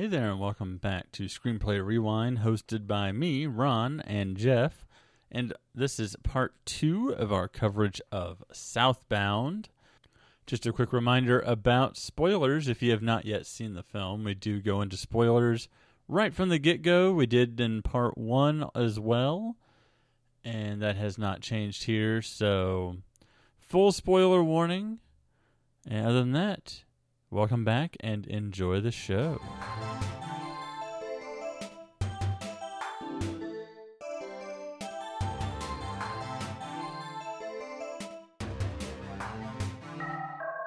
Hey there, and welcome back to Screenplay Rewind, hosted by me, Ron, and Jeff. And this is part two of our coverage of Southbound. Just a quick reminder about spoilers if you have not yet seen the film. We do go into spoilers right from the get go. We did in part one as well, and that has not changed here. So, full spoiler warning. And other than that, welcome back and enjoy the show.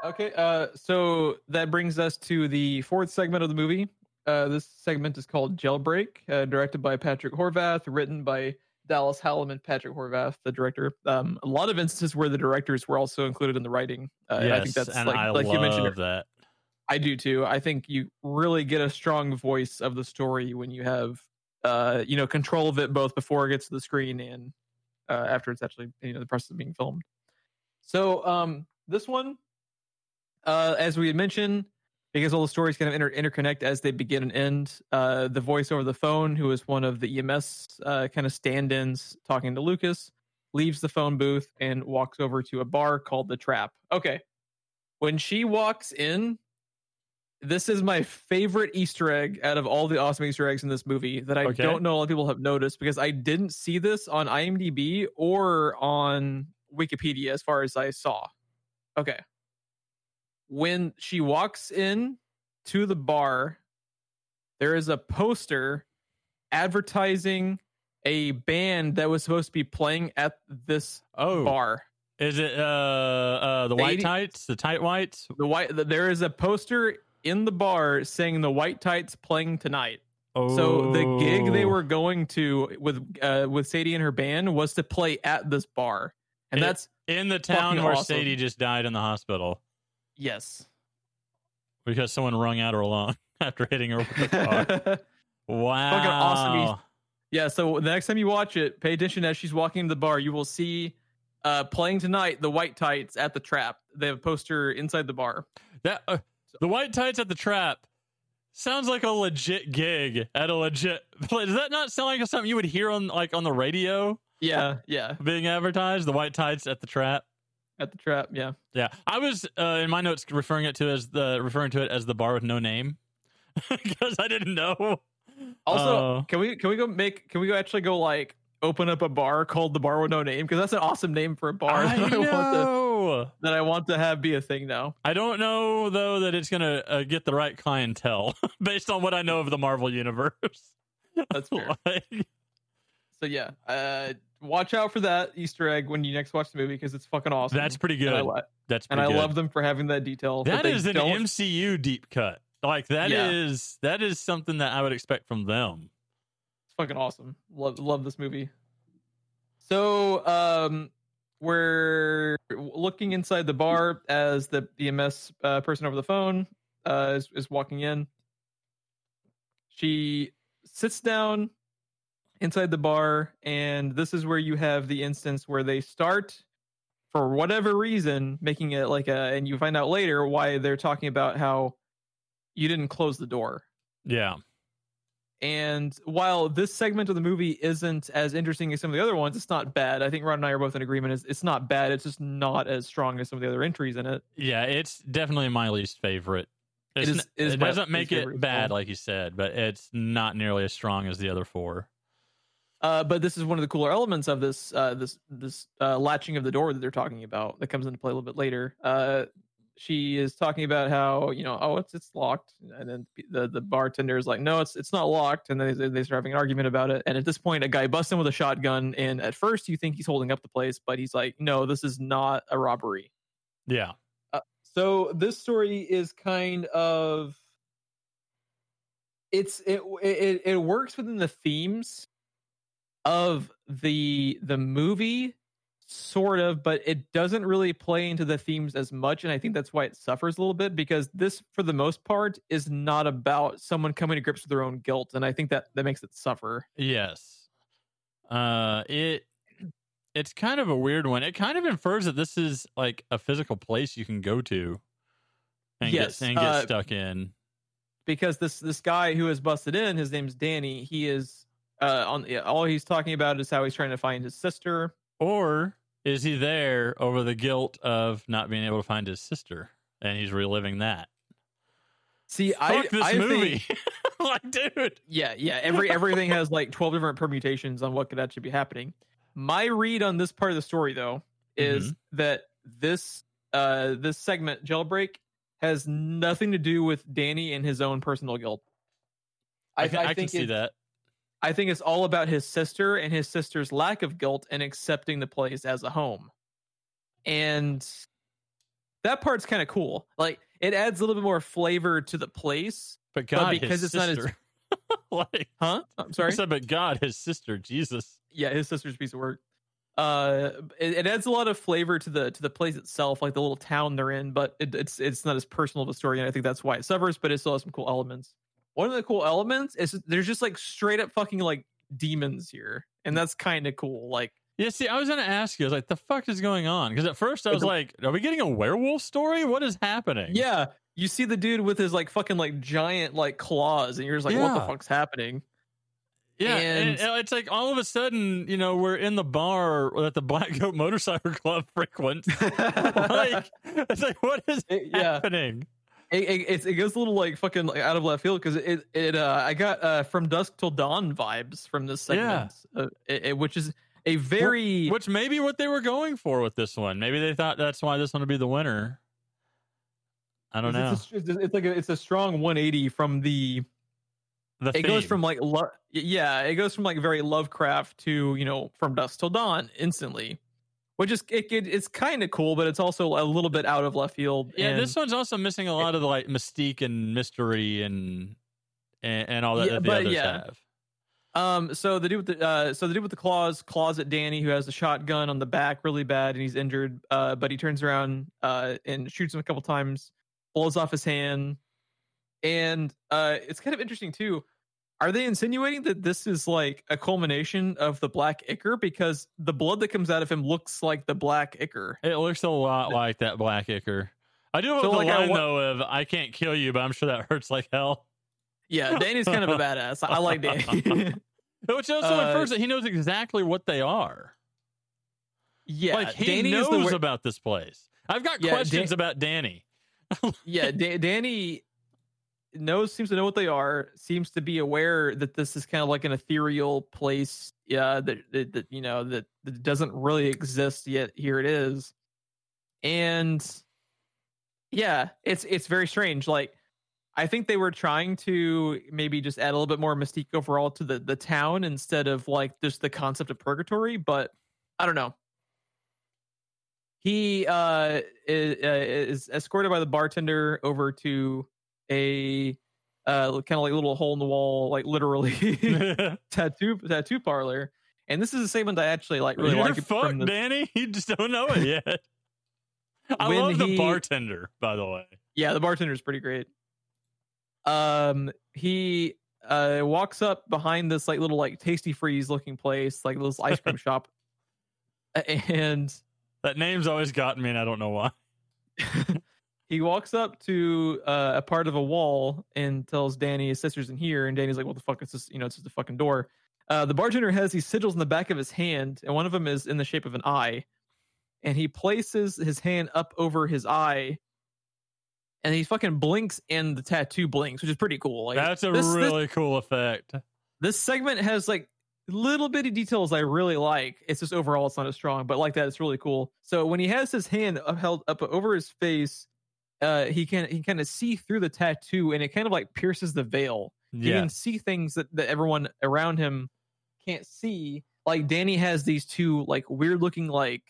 Okay, uh, so that brings us to the fourth segment of the movie. Uh, this segment is called Jailbreak, uh, directed by Patrick Horvath, written by Dallas Hallam and Patrick Horvath, the director. Um, a lot of instances where the directors were also included in the writing. Uh, and yes, I think that's and like, I like love you mentioned. that. I do too. I think you really get a strong voice of the story when you have, uh, you know, control of it both before it gets to the screen and uh, after it's actually, you know, the process of being filmed. So, um, this one, uh, as we had mentioned, because all the stories kind of inter- interconnect as they begin and end. Uh, the voice over the phone, who is one of the EMS uh, kind of stand-ins talking to Lucas, leaves the phone booth and walks over to a bar called the Trap. Okay, when she walks in, this is my favorite Easter egg out of all the awesome Easter eggs in this movie that I Okay. don't know a lot of people have noticed because I didn't see this on IMDb or on Wikipedia as far as I saw. Okay. When she walks in to the bar, there is a poster advertising a band that was supposed to be playing at this Oh, bar. is it uh, uh, the The white 80 tights, the tight whites? The white the, there is a poster in the bar saying the White Tights playing tonight. Oh, So the gig they were going to with uh, with Sadie and her band was to play at this bar, and It- that's in the town where awesome. Sadie just died in the hospital yes. because someone wrung out her lung after hitting her with a car. wow, awesome yeah. So the next time you watch it, pay attention as she's walking to the bar. You will see uh, playing tonight the White Tights at the Trap. They have a poster inside the bar. That uh, the white tights at the trap sounds like a legit gig at a legit. place. Does that not sound like something you would hear on like on the radio Yeah, yeah, being advertised? The white tights at the trap. at the Trap. Yeah. Yeah, I was uh, in my notes referring it to as the referring to it as the bar with no name because I didn't know. Also, Uh, can we can we go make can we go actually go like open up a bar called the Bar with No Name because that's an awesome name for a bar I I want that I want to have be a thing now. I don't know though that it's gonna uh, get the right clientele based on what I know of the Marvel universe. That's fair. Like, so yeah, uh, watch out for that Easter egg when you next watch the movie because it's fucking awesome. that's pretty And I, good. That's and I good. love them for having that detail. That they an don't- MCU deep cut. Like that is Yeah. that is something that I would expect from them. It's fucking awesome. Love love this movie. So um we're looking inside the bar as the EMS uh, person over the phone uh, is, is walking in. She sits down inside the bar, and this is where you have the instance where they start, for whatever reason, making it like a, and you find out later why they're talking about how you didn't close the door. Yeah. And while this segment of the movie isn't as interesting as some of the other ones, it's not bad. I think Ron and I are both in agreement. It's, it's not bad. It's just not as strong as some of the other entries in it. Yeah, it's definitely my least favorite. It's is- n- it is it doesn't make it bad, like you said, but it's not nearly as strong as the other four. Uh, but this is one of the cooler elements of this uh, this this uh, latching of the door that they're talking about that comes into play a little bit later. Uh, she is talking about how you know oh it's it's locked, and then the the bartender is like no it's it's not locked, and they they start having an argument about it. And at this point, a guy busts in with a shotgun, and at first you think he's holding up the place, but he's like no this is not a robbery. Yeah. So this story is kind of it's it it, it works within the themes of the the movie sort of but it doesn't really play into the themes as much and i think that's why it suffers a little bit because this for the most part is not about someone coming to grips with their own guilt and i think that that makes it suffer Yes. Uh it it's kind of a weird one. It kind of infers that this is like a physical place you can go to and Yes, get and get uh, stuck in. because this this guy who has busted in, his name's Danny. He is uh on all he's talking about is how he's trying to find his sister. Or is he there over the guilt of not being able to find his sister, and he's reliving that? See, Fuck I this I movie. Think, like, dude. yeah, yeah. Every everything has like twelve different permutations on what could actually be happening. My read on this part of the story, though, is Mm-hmm. that this uh this segment jailbreak has nothing to do with Danny and his own personal guilt. I, can, I, can think see that. I think it's all about his sister and his sister's lack of guilt and accepting the place as a home. And that part's kind of cool. Like it adds a little bit more flavor to the place. But God, because his it's not his- sister. like, Huh? I'm I sorry. said, but God, his sister, Jesus. yeah, his sister's piece of work. Uh, it, it adds a lot of flavor to the to the place itself, like the little town they're in. But it, it's it's not as personal of a story, and I think that's why it suffers. But it still has some cool elements. One of the cool elements is there's just like straight up fucking like demons here, and mm. that's kind of cool. Like Yeah, see, I was gonna ask you, I was like, the fuck is going on? Because at first I was like, are we getting a werewolf story? What is happening? Yeah, you see the dude with his like fucking like giant like claws, and you're just like, what the Yeah. fuck's happening? Yeah, and, And- it's like all of a sudden, you know, we're in the bar that the Black Goat Motorcycle Club frequents. like, it's like, what is It- yeah, happening? It, it, it's- it goes a little like fucking like out of left field because it it uh I got uh from dusk till dawn vibes from this segment, uh, it, it- which is a very Which may be what they were going for with this one. Maybe they thought that's why this one would be the winner. I don't know. It's, a- it's like a, it's a strong 180 from the. The It goes from like lo- yeah, it goes from like very Lovecraft to you know from dusk till dawn instantly, which is it, it it's kind of cool, but it's also a little bit out of left field. Yeah, this one's also missing a lot of the like mystique and mystery and and, and all that, Yeah, that the but others yeah. have. Um, so the dude with the uh, so the dude with the claws claws at Danny, who has the shotgun on the back, really bad, and he's injured. Uh, but he turns around uh and shoots him a couple times, blows off his hand, and uh, it's kind of interesting too. Are they insinuating that this is like a culmination of the Black Ichor because the blood that comes out of him looks like the Black Ichor? It looks a lot like that Black Ichor. I do love So, the like, I line wa- though of "I can't kill you, but I'm sure that hurts like hell." Yeah, Danny's kind of a badass. I like Danny. Which also Uh, infers that he knows exactly what they are. yeah, like he Danny knows wa- about this place. I've got Yeah, questions Dan- about Danny. yeah, da- Danny knows seems to know what they are. Seems to be aware that this is kind of like an ethereal place. Yeah, that that, that you know that, that doesn't really exist yet. Here it is, and yeah, it's it's very strange. Like I think they were trying to maybe just add a little bit more mystique overall to the the town instead of like just the concept of purgatory. But I don't know. He uh is, uh, is escorted by the bartender over to a uh kind of like little hole in the wall, like literally tattoo tattoo parlor. And this is a segment I actually like really You're like from the, Danny. You just don't know it yet. I When love the he- bartender, by the way. Yeah, the bartender is pretty great. Um, he uh walks up behind this like little like tasty freeze looking place, like this ice cream shop, and That name's always gotten me, and I don't know why. He walks up to uh, a part of a wall and tells Danny his sister's in here, and Danny's like, "What the fuck is this? You know, it's just a fucking door." Uh, the bartender has these sigils in the back of his hand, and one of them is in the shape of an eye, and he places his hand up over his eye. And he fucking blinks, and the tattoo blinks, which is pretty cool. Like, That's a this- this- really cool effect. this segment has like little bitty details I really like. It's just overall it's not as strong, but like that it's really cool. So when he has his hand up- held up over his face, uh, he can he kind of see through the tattoo, and it kind of like pierces the veil. He can see things that, that everyone around him can't see. Like Danny has these two like weird looking like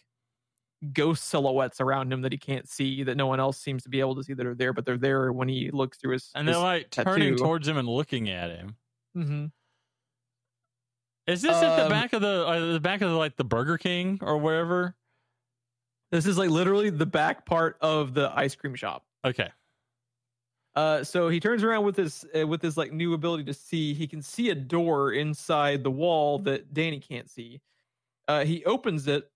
ghost silhouettes around him that he can't see that no one else seems to be able to see that are there, but they're there when he looks through his. And they're like turning towards him and looking at him. hmm Is this at the Um, back of the uh, the back of the, like the Burger King or wherever? This is like literally the back part of the ice cream shop. Okay. Uh, so he turns around with his uh, with his like new ability to see. He can see a door inside the wall that Danny can't see. Uh, he opens it,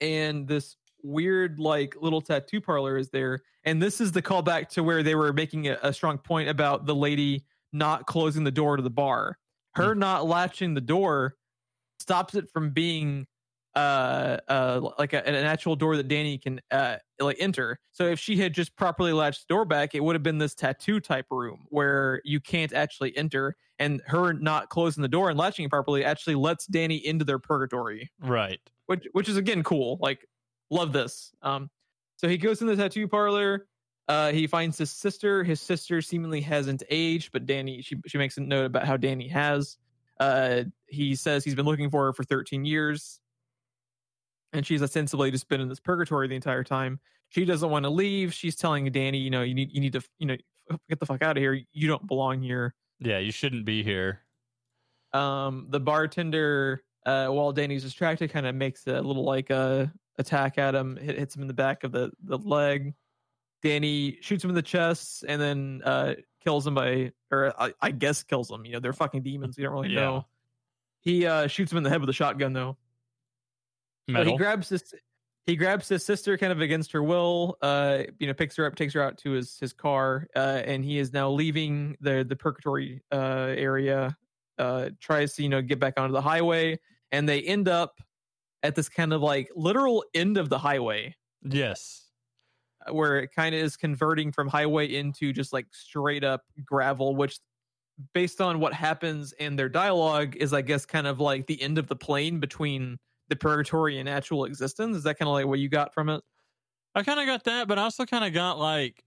and this weird like little tattoo parlor is there and this is the callback to where they were making a, a strong point about the lady not closing the door to the bar her not latching the door stops it from being uh uh like a, an actual door that danny can uh like enter so if she had just properly latched the door back it would have been this tattoo type room where you can't actually enter and her not closing the door and latching it properly actually lets danny into their purgatory Right. which which is again cool. Like, love this. Um, so he goes in the tattoo parlor. Uh, he finds his sister. His sister seemingly hasn't aged, but Danny she she makes a note about how Danny has. Uh, he says he's been looking for her for 13 years, and she's ostensibly just been in this purgatory the entire time. She doesn't want to leave. She's telling Danny, you know, you need you need to you know get the fuck out of here. You don't belong here. Yeah, you shouldn't be here. um the bartender uh while danny's distracted kind of makes a little like a attack at him hit, hits him in the back of the the leg danny shoots him in the chest and then uh kills him by or i, I guess kills him you know they're fucking demons you don't really Yeah. know he uh shoots him in the head with a shotgun though Metal. he grabs his he grabs his sister kind of against her will uh you know picks her up takes her out to his his car uh and he is now leaving the the purgatory uh area uh tries to you know get back onto the highway and they end up at this kind of like literal end of the highway yes. uh, where it kind of is converting from highway into just like straight up gravel which based on what happens in their dialogue is i guess kind of like the end of the plane between the purgatory and actual existence is that kind of like what you got from it I kind of got that, but I also kind of got like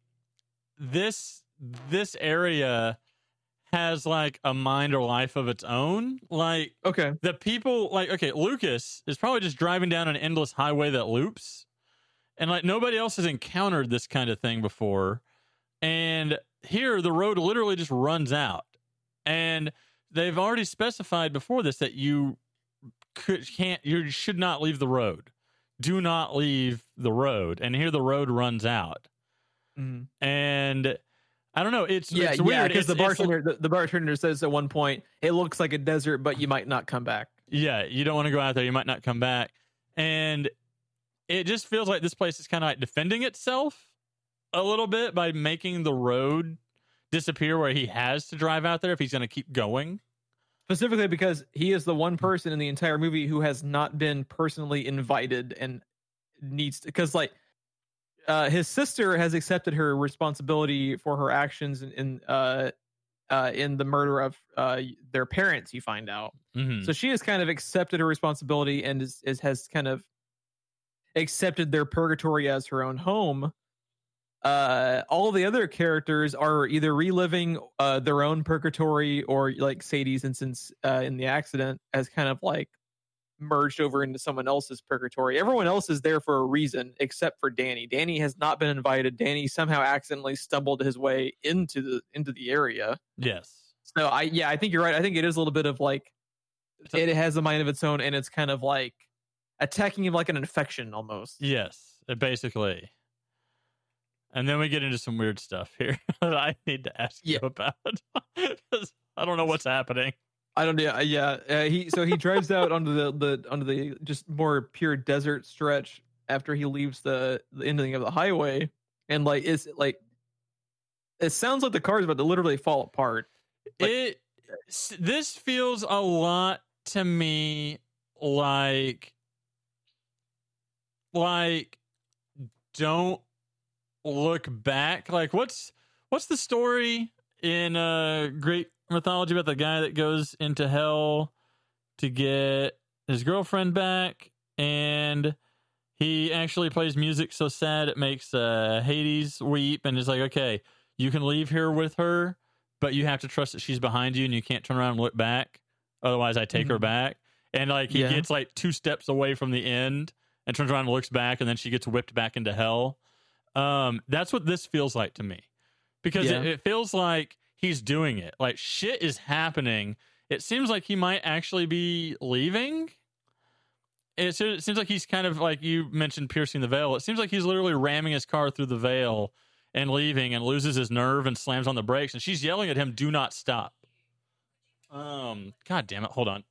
this this area has like a mind or life of its own. Like okay the people like okay, Lucas is probably just driving down an endless highway that loops. And like nobody else has encountered this kind of thing before. And here the road literally just runs out. And they've already specified before this that you could can't you should not leave the road. Do not leave the road. And here the road runs out. Mm-hmm. And I don't know, it's yeah it's yeah because the bartender the, the bartender says at one point it looks like a desert but you might not come back Yeah, you don't want to go out there. You might not come back. And it just feels like this place is kind of like defending itself a little bit by making the road disappear where he has to drive out there if he's going to keep going. Specifically because he is the one person in the entire movie who has not been personally invited and needs to because like uh his sister has accepted her responsibility for her actions in, in uh uh in the murder of uh their parents you find out hmm so she has kind of accepted her responsibility and is, is has kind of accepted their purgatory as her own home. Uh, all the other characters are either reliving uh, their own purgatory or like Sadie's instance uh, in the accident as kind of like merged over into someone else's purgatory. Everyone else is there for a reason except for Danny. Danny has not been invited. Danny somehow accidentally stumbled his way into the into the area. Yes. So I yeah, I think you're right. I think it is a little bit of like a- it has a mind of its own and it's kind of like attacking him like an infection almost. Yes, basically. And then we get into some weird stuff here that I need to ask Yeah. you about. I don't know what's happening. I don't yeah, yeah. Uh, he so he drives out onto the the onto the just more pure desert stretch after he leaves the the ending of the highway and like it's like it sounds like the car is about to literally fall apart. Like- it this feels a lot to me like like don't look back? Like what's what's the story in uh great mythology about the guy that goes into hell to get his girlfriend back? And he actually plays music so sad it makes uh hades weep and is like okay you can leave here with her but you have to trust that she's behind you and you can't turn around and look back. Otherwise i take her Mhm. back. And like he Yeah. gets like two steps away from the end and turns around and looks back and then she gets whipped back into hell um that's what this feels like to me. Because Yeah. it, it feels like he's doing it. Like shit is happening. It seems like he might actually be leaving. It it seems like he's kind of like you mentioned piercing the veil. It seems like he's literally ramming his car through the veil and leaving and loses his nerve and slams on the brakes. And she's yelling at him do not stop. Um god damn it. Hold on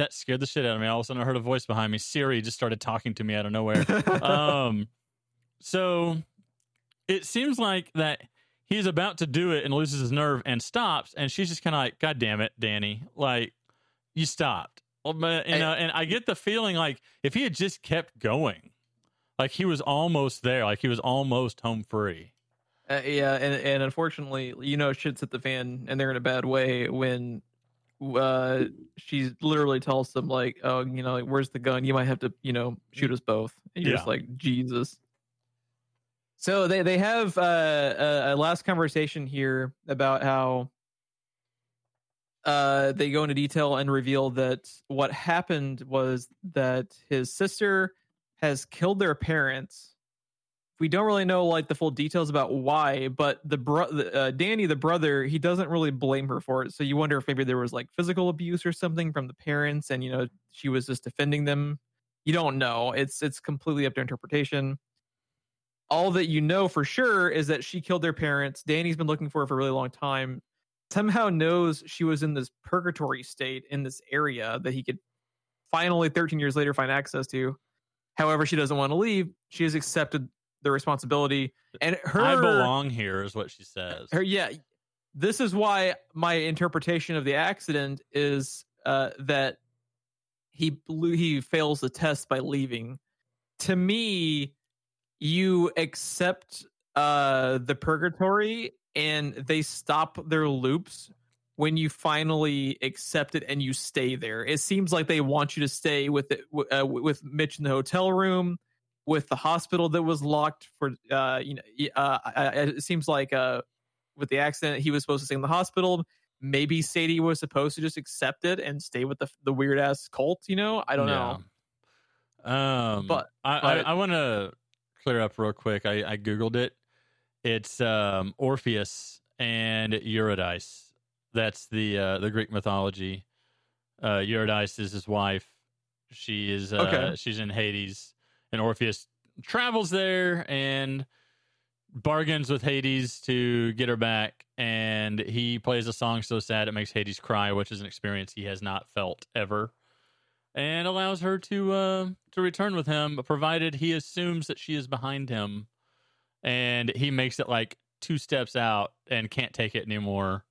that scared the shit out of me. All of a sudden, I heard a voice behind me. Siri just started talking to me out of nowhere. um, so it seems like that he's about to do it and loses his nerve and stops, and she's just kind of like, "God damn it, Danny! Like you stopped." You know, and I get the feeling like if he had just kept going, like he was almost there, like he was almost home free. Uh, yeah, and and unfortunately, you know, shit's at the fan, and they're in a bad way when uh she literally tells them like, "Oh, you know, like, where's the gun? You might have to, you know, shoot us both." And you're Yeah. just like, Jesus. So they they have uh, a, a last conversation here about how uh they go into detail and reveal that what happened was that his sister has killed their parents we don't really know like the full details about why but the bro uh, danny the brother he doesn't really blame her for it. So you wonder if maybe there was like physical abuse or something from the parents and you know she was just defending them. You don't know. It's it's completely up to interpretation. All that you know for sure is that she killed their parents. Danny's been looking for her for a really long time. Somehow knows she was in this purgatory state in this area that he could finally 13 years later find access to. However she doesn't want to leave. She has accepted the responsibility. And her I belong here, is what she says. her yeah this is why my interpretation of the accident is uh that he blew he fails the test by leaving. To me you accept uh the purgatory and they stop their loops when you finally accept it and you stay there. It seems like they want you to stay with it uh, with mitch in the hotel room with the hospital that was locked for uh you know uh it seems like uh with the accident he was supposed to stay in the hospital maybe sadie was supposed to just accept it and stay with the the weird ass cult you know i don't know Um, But- I, but- I, I want to clear up real quick. I, I googled it. It's um, Orpheus and Eurydice. That's the uh, the Greek mythology. Uh, Eurydice is his wife. She is uh, Okay. she's in Hades, and Orpheus travels there and bargains with Hades to get her back. And he plays a song so sad it makes Hades cry, which is an experience he has not felt ever and allows her to uh, to return with him, provided he assumes that she is behind him, and he makes it like two steps out and can't take it anymore,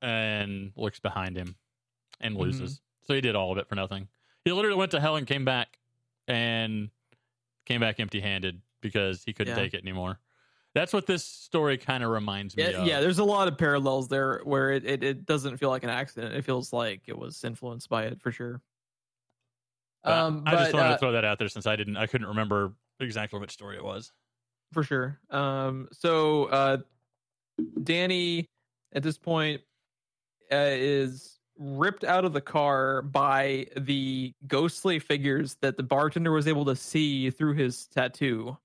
and looks behind him and loses. So he did all of it for nothing. He literally went to hell and came back, and came back empty-handed because he couldn't Yeah. take it anymore. That's what this story kind of reminds me yeah, of. yeah there's a lot of parallels there where it, it, it doesn't feel like an accident it feels like it was influenced by it for sure But um I just wanted uh, to throw that out there since I didn't, I couldn't remember exactly which story it was. for sure. Um, so uh, Danny at this point uh, is ripped out of the car by the ghostly figures that the bartender was able to see through his tattoo.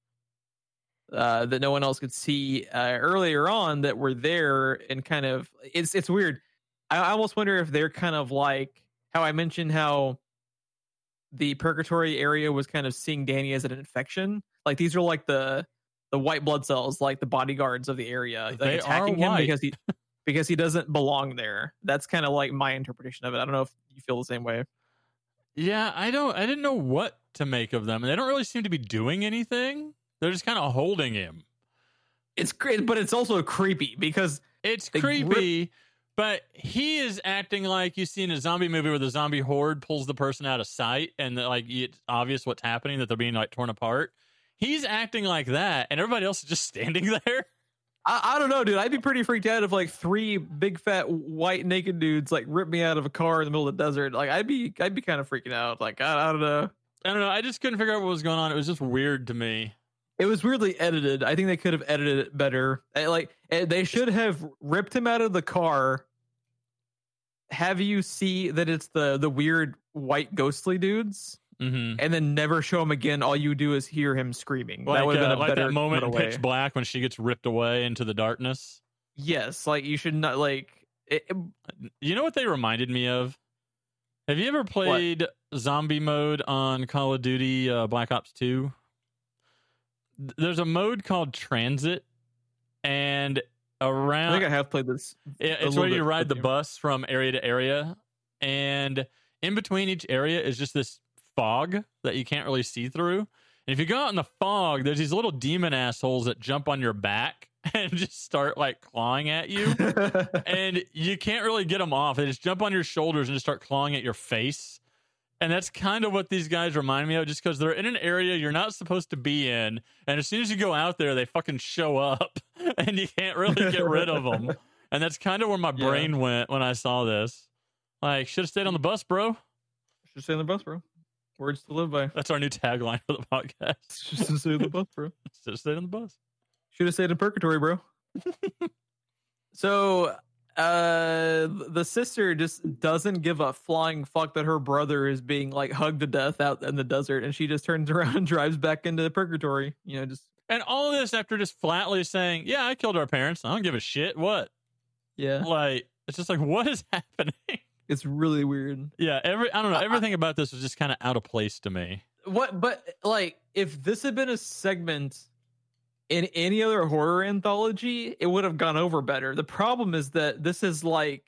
Uh, that no one else could see uh, earlier on that were there and kind of it's it's weird. I, I almost wonder if they're kind of like how I mentioned how the purgatory area was kind of seeing Danny as an infection. Like these are like the the white blood cells, like the bodyguards of the area, like They attacking him because he because he doesn't belong there. That's kind of like my interpretation of it. I don't know if you feel the same way. Yeah, I don't. I didn't know what to make of them. They don't really seem to be doing anything. They're just kind of holding him. It's great, but it's also creepy because It's They grip- creepy, but he is acting like you see in a zombie movie where the zombie horde pulls the person out of sight, and like it's obvious what's happening that they're being like torn apart. He's acting like that, and everybody else is just standing there. I, I don't know, dude. I'd be pretty freaked out if like three big fat white naked dudes like ripped me out of a car in the middle of the desert. Like I'd be I'd be kind of freaking out. Like I, I don't know. I don't know. I just couldn't figure out what was going on. It was just weird to me. It was weirdly edited. I think they could have edited it better. Eh, Like eh, they should have ripped him out of the car. Have you see that it's the the weird white ghostly dudes, Mm-hmm. and then never show him again. All you do is hear him screaming. Like, that would have been uh, a like better that moment in. Pitch Black when she gets ripped away into the darkness. Yes, like you should not like. It, it- You know what they reminded me of? Have you ever played zombie mode on Call of Duty uh, Black Ops 2? There's a mode called Transit, and around. I think I have played this. it- it's where you ride the bus from area to area, and in between each area is just this fog that you can't really see through. And if you go out in the fog, there's these little demon assholes that jump on your back and just start like clawing at you. and you can't really get them off. They just jump on your shoulders and just start clawing at your face. And that's kind of what these guys remind me of, just because they're in an area you're not supposed to be in. And as soon as you go out there, they fucking show up and you can't really get rid of them. And that's kind of where my Yeah. brain went when I saw this. Like, should have stayed on the bus, bro. Should stay on the bus, bro. Words to live by. That's our new tagline for the podcast. Should stay on the bus, bro. Have stayed on the bus. Should have stayed in purgatory, bro. so, uh, the sister just doesn't give a flying fuck that her brother is being like hugged to death out in the desert, and she just turns around and drives back into the purgatory. You know, just And all this after just flatly saying, "Yeah, I killed our parents. I don't give a shit." What? yeah, Like, it's just like, what is happening? It's really weird. Yeah, every I don't know. Everything about this was just kind of out of place to me. What? But like, if this had been a segment in any other horror anthology, it would have gone over better. The problem is that this is like.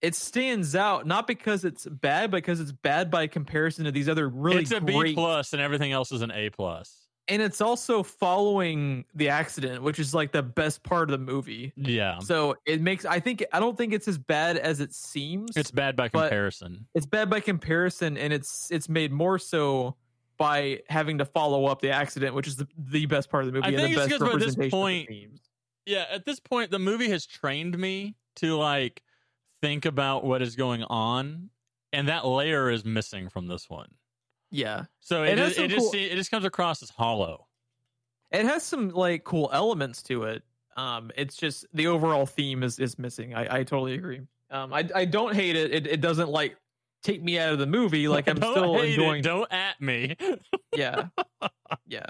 It stands out not because it's bad, but because it's bad by comparison to these other really it's a B great plus, and everything else is an A plus. And it's also following the accident, which is like the best part of the movie. Yeah, So it makes I think I don't think it's as bad as it seems. it's bad by comparison. it's bad by comparison, and it's it's made more so by having to follow up the accident, which is the, the best part of the movie I and think the it's best because by this point- of the themes. Yeah, at this point, the movie has trained me to like think about what is going on, and that layer is missing from this one. Yeah, So It it, has just, it just cool- see- it just comes across as hollow. it has some like cool elements to it. Um, it's just the overall theme is is missing. I I totally agree. Um, I I don't hate it. It it doesn't like take me out of the movie. Like I'm Don't still hate it, enjoying. Don't at me. Yeah. yeah.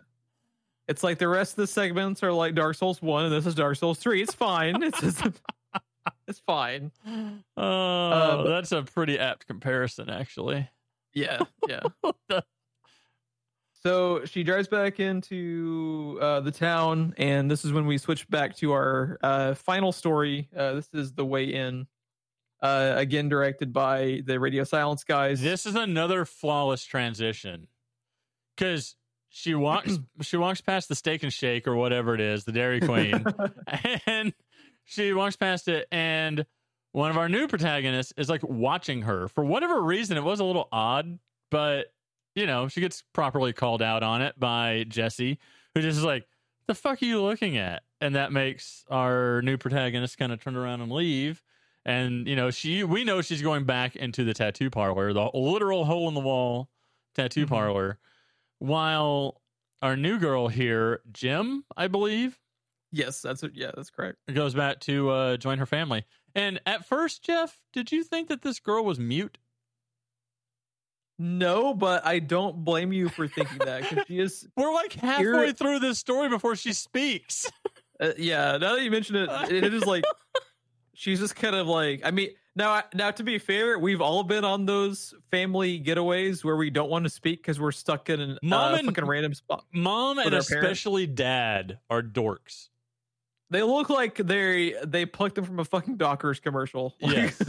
It's like the rest of the segments are like Dark Souls 1 and this is Dark Souls 3. It's fine. It's just, it's fine. Oh, Uh, that's a pretty apt comparison, actually. Yeah. Yeah. so she drives back into uh, the town, and this is when we switch back to our uh, final story. Uh, this is The Way In. Uh, again, directed by the Radio Silence guys. This is another flawless transition because she walks she walks past the Steak and Shake or whatever it is, the Dairy Queen, and she walks past it, and one of our new protagonists is like watching her for whatever reason. It was a little odd, but you know she gets properly called out on it by Jesse, who just is like, "The fuck are you looking at?" And that makes our new protagonist kind of turn around and leave. And you know she, we know she's going back into the tattoo parlor, the literal hole in the wall tattoo Mhm. parlor, while our new girl here, Jim, I believe, yes, that's it. Yeah, that's correct. goes back to uh, join her family. And at first, Jeff, did you think that this girl was mute? No, but I don't blame you for thinking that because she is We're like halfway You're- through this story before she speaks. Uh, yeah, now that you mention it, it is like she's just kind of like. I mean, now, now to be fair, we've all been on those family getaways where we don't want to speak because we're stuck in a Mom uh, and- fucking random spot. Mom and their parents? especially dad are dorks. They look like they they plucked them from a fucking Dockers commercial. Yes.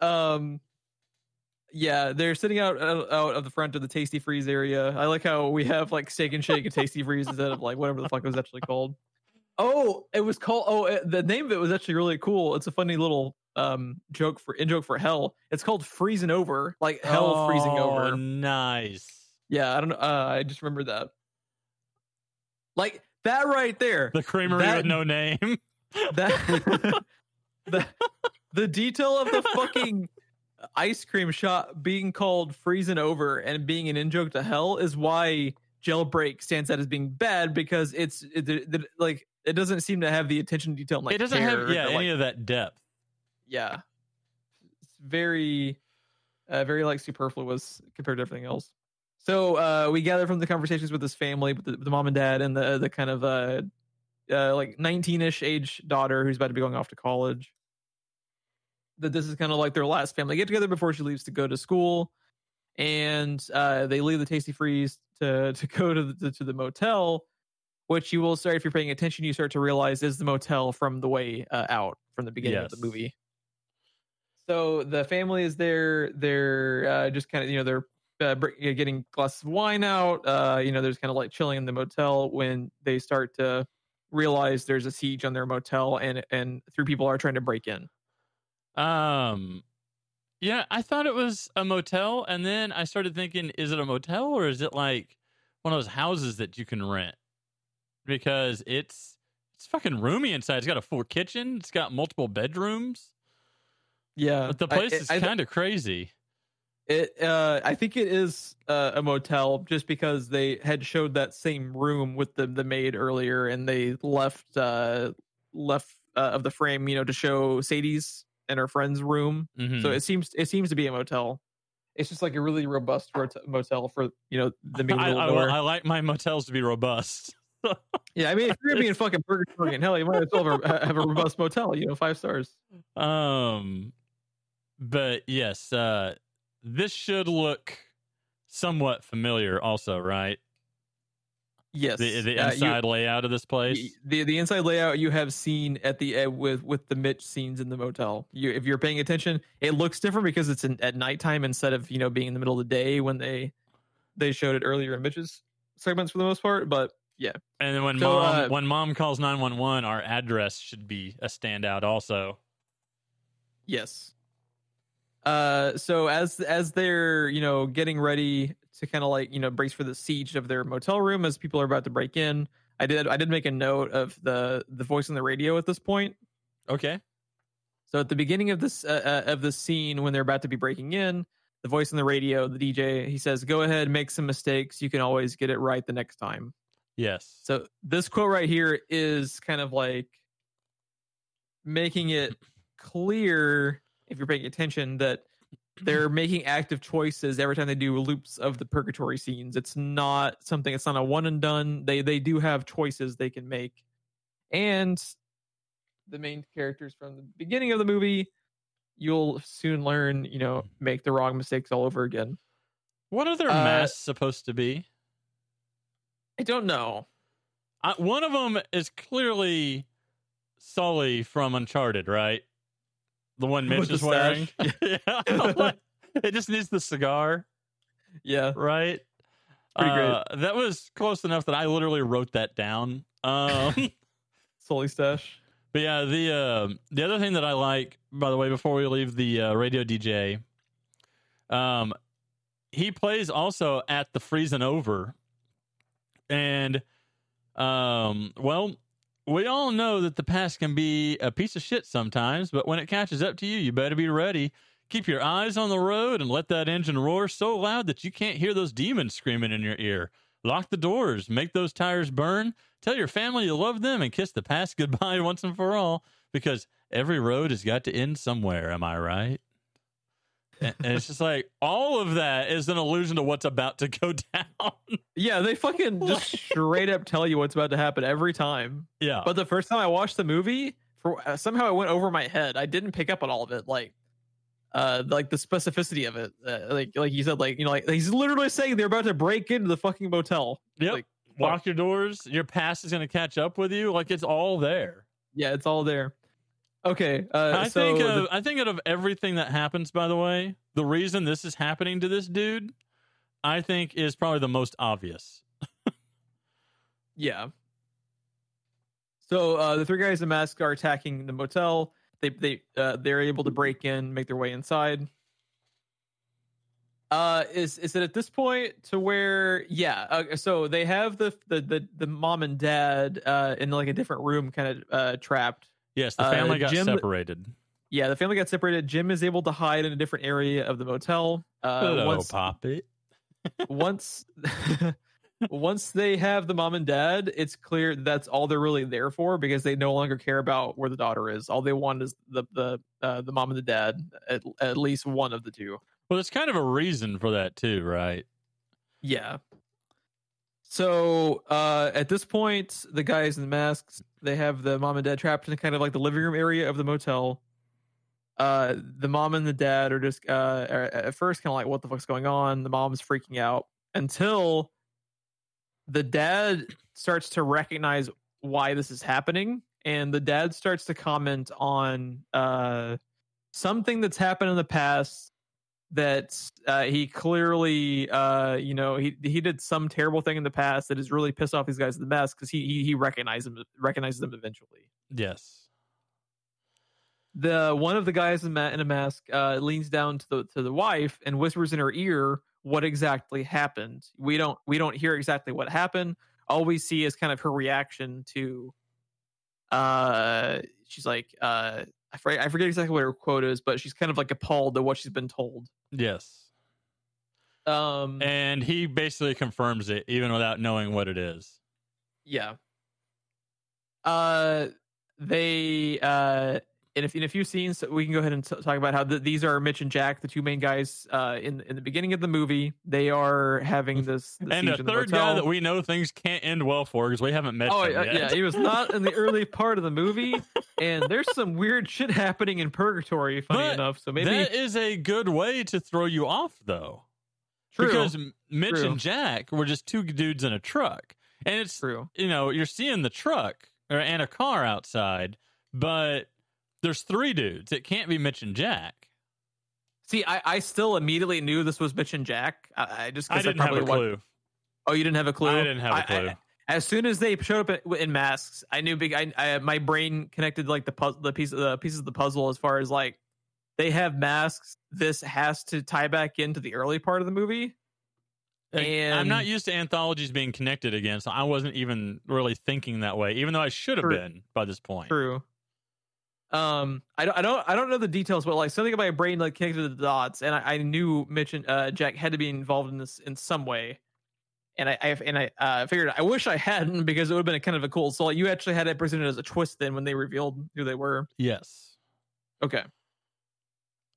um. Yeah, they're sitting out out of the front of the Tasty Freeze area. I like how we have like Steak and Shake and Tasty Freeze instead of like whatever the fuck it was actually called. Oh, it was called. Oh, it, the name of it was actually really cool. It's a funny little um joke for in joke for hell. It's called freezing over, like hell freezing Oh, over. Nice. Yeah, I don't know. Uh, I just remember that. Like that right there. The creamery That- with no name. that the the detail of the fucking ice cream shop being called freezing over and being an in joke to hell is why jailbreak stands out as being bad because it's it, it- it- like it doesn't seem to have the attention to detail and, like it doesn't have yeah like, any of that depth. yeah it's very uh, very like superfluous compared to everything else so uh we gather from the conversations with his family with the, the mom and dad and the the kind of uh uh like 19ish age daughter who's about to be going off to college that this is kind of like their last family get together before she leaves to go to school and uh they leave the tasty freeze to to go to the to the motel which you will start if you're paying attention you start to realize is the motel from the way uh, out from the beginning of the movie so the family is there. They're uh, just kind of you know they're uh, br- you know, getting glasses of wine out. Uh, you know, there's kind of like chilling in the motel when they start to realize there's a siege on their motel and and three people are trying to break in. Um, yeah, I thought it was a motel, and then I started thinking, is it a motel or is it like one of those houses that you can rent? Because it's it's fucking roomy inside. It's got a full kitchen. It's got multiple bedrooms. Yeah, But the I- place is kind of crazy. It, uh, I think it is uh, a motel, just because they had showed that same room with the the maid earlier, and they left uh, left uh, of the frame, you know, to show Sadie's and her friend's room. Mhm. So it seems it seems to be a motel. It's just like a really robust rot- motel for you know the big I, I. I like my motels to be robust. yeah, I mean, if you're gonna be in fucking purgatory in hell, you might as well have a, have a robust motel. You know, five stars. Um, but yes, uh, this should look somewhat familiar, also, right? Yes, The the Uh, you- inside layout of this place. The the inside layout you have seen at the uh, with with the Mitch scenes in the motel. You if you're paying attention, it looks different because it's in, at nighttime instead of you know being in the middle of the day when they they showed it earlier in Mitch's segments for the most part. But yeah, And then when So, mom uh, when mom calls nine one one, our address should be a standout. Also, yes. Uh, so as as they're you know getting ready to kind of like you know brace for the siege of their motel room as people are about to break in, I did I did make a note of the the voice on the radio at this point. okay, So at the beginning of this uh, uh, of the scene when they're about to be breaking in, the voice on the radio, the DJ, he says, "Go ahead, make some mistakes. You can always get it right the next time." yes, So this quote right here is kind of like making it clear if you're paying attention that they're making active choices every time they do loops of the purgatory scenes. It's not something it's not a one and done. They they do have choices they can make. And the main characters from the beginning of the movie, you'll soon learn, you know, make the wrong mistakes all over again. what are their Uh, masks supposed to be? I don't know. I, one of them is clearly Sully from Uncharted, right? The one Mitch With is wearing. yeah, it just needs the cigar. Yeah. right? pretty great. Uh, that was close enough that I literally wrote that down. Um, Sully stash. but yeah, the uh, the other thing that I like, by the way, before we leave the uh, radio DJ, um, he plays also at the freezing over, and um, well, we all know that the past can be a piece of shit sometimes, but when it catches up to you, you better be ready. Keep your eyes on the road and let that engine roar so loud that you can't hear those demons screaming in your ear. Lock the doors, make those tires burn, tell your family you love them, and kiss the past goodbye once and for all because every road has got to end somewhere. Am I right? And it's just like all of that is an allusion to what's about to go down. Yeah, they fucking just straight up tell you what's about to happen every time. yeah. But the first time I watched the movie, for uh, somehow it went over my head. I didn't pick up on all of it, like, uh, like the specificity of it. Uh, like, like you said, like you know, like he's literally saying they're about to break into the fucking motel. Yep. Like, Lock your doors. Your past is going to catch up with you. Like it's all there. yeah, it's all there. Okay, uh, I so think the- of, I think out of everything that happens, by the way, the reason this is happening to this dude, I think is probably the most obvious. Yeah. So uh, the three guys in masks are attacking the motel. They they uh, they're able to break in, make their way inside. Uh, is is it at this point to where yeah? Uh, so they have the, the the the mom and dad uh in like a different room, kind of uh trapped. Yes, the Uh, family got Jim- separated. Yeah, the family got separated. Jim is able to hide in a different area of the motel. Uh, Hello, once once once they have the mom and dad, it's clear that's all they're really there for because they no longer care about where the daughter is. All they want is the the uh, the mom and the dad, at, at least one of the two. Well, there's kind of a reason for that too, right? Yeah. So uh, at this point, the guys in the masks they have the mom and dad trapped in kind of like the living room area of the motel. Uh, the mom and the dad are just uh, are at first kind of like, "What the fuck's going on?" The mom's freaking out until the dad starts to recognize why this is happening, and the dad starts to comment on uh, something that's happened in the past that uh, he clearly, uh, you know, he he did some terrible thing in the past that has really pissed off these guys in the best because he, he he recognizes them recognizes them eventually. Yes. The one of the guys in, ma- in a mask uh, leans down to the to the wife and whispers in her ear what exactly happened. We don't we don't hear exactly what happened. All we see is kind of her reaction to. Uh, she's like, uh, I forget, I forget exactly what her quote is, but she's kind of like appalled at what she's been told. Yes. Um, And he basically confirms it even without knowing what it is. yeah. Uh, they uh, in a, in a few scenes, we can go ahead and t- talk about how the, these are Mitch and Jack, the two main guys. Uh, in in the beginning of the movie, they are having this, this And a in the third guy that we know things can't end well for because we haven't met Oh him yeah, yet. yeah, he was not in the early part of the movie, and there's some weird shit happening in Purgatory. Funny But enough, so maybe that is a good way to throw you off, though. true, Because Mitch True. and Jack were just two dudes in a truck. And it's, true. you know, you're seeing the truck or, and a car outside, but there's three dudes. It can't be Mitch and Jack. See, I, I still immediately knew this was Mitch and Jack. I, I just I didn't have probably a clue. Oh, you didn't have a clue. I didn't have a I- clue. I- as soon as they showed up in, masks, I knew big. I, I my brain connected like the puzzle, the piece, the pieces of the puzzle as far as like they have masks. This has to tie back into the early part of the movie. And I'm not used to anthologies being connected again, so I wasn't even really thinking that way, even though I should have True. been by this point. True. Um, I don't, I don't, I don't know the details, but like something in my brain like connected the dots, and I, I knew Mitch and uh, Jack had to be involved in this in some way. And I, I and I uh, figured I wish I hadn't because it would have been a kind of a cool. So like, you actually had it presented as a twist then when they revealed who they were. Yes. Okay.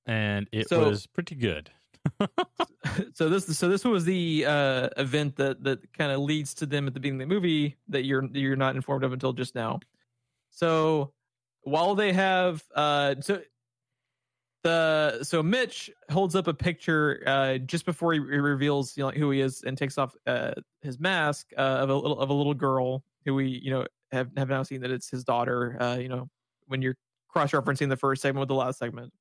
And it So- was pretty good. so this so this was the uh event that that kind of leads to them at the beginning of the movie that you're you're not informed of until just now so while they have uh so the so mitch holds up a picture uh just before he re- reveals you know who he is and takes off uh his mask uh, of a little of a little girl who we you know have have now seen that it's his daughter uh you know when you're cross referencing the first segment with the last segment.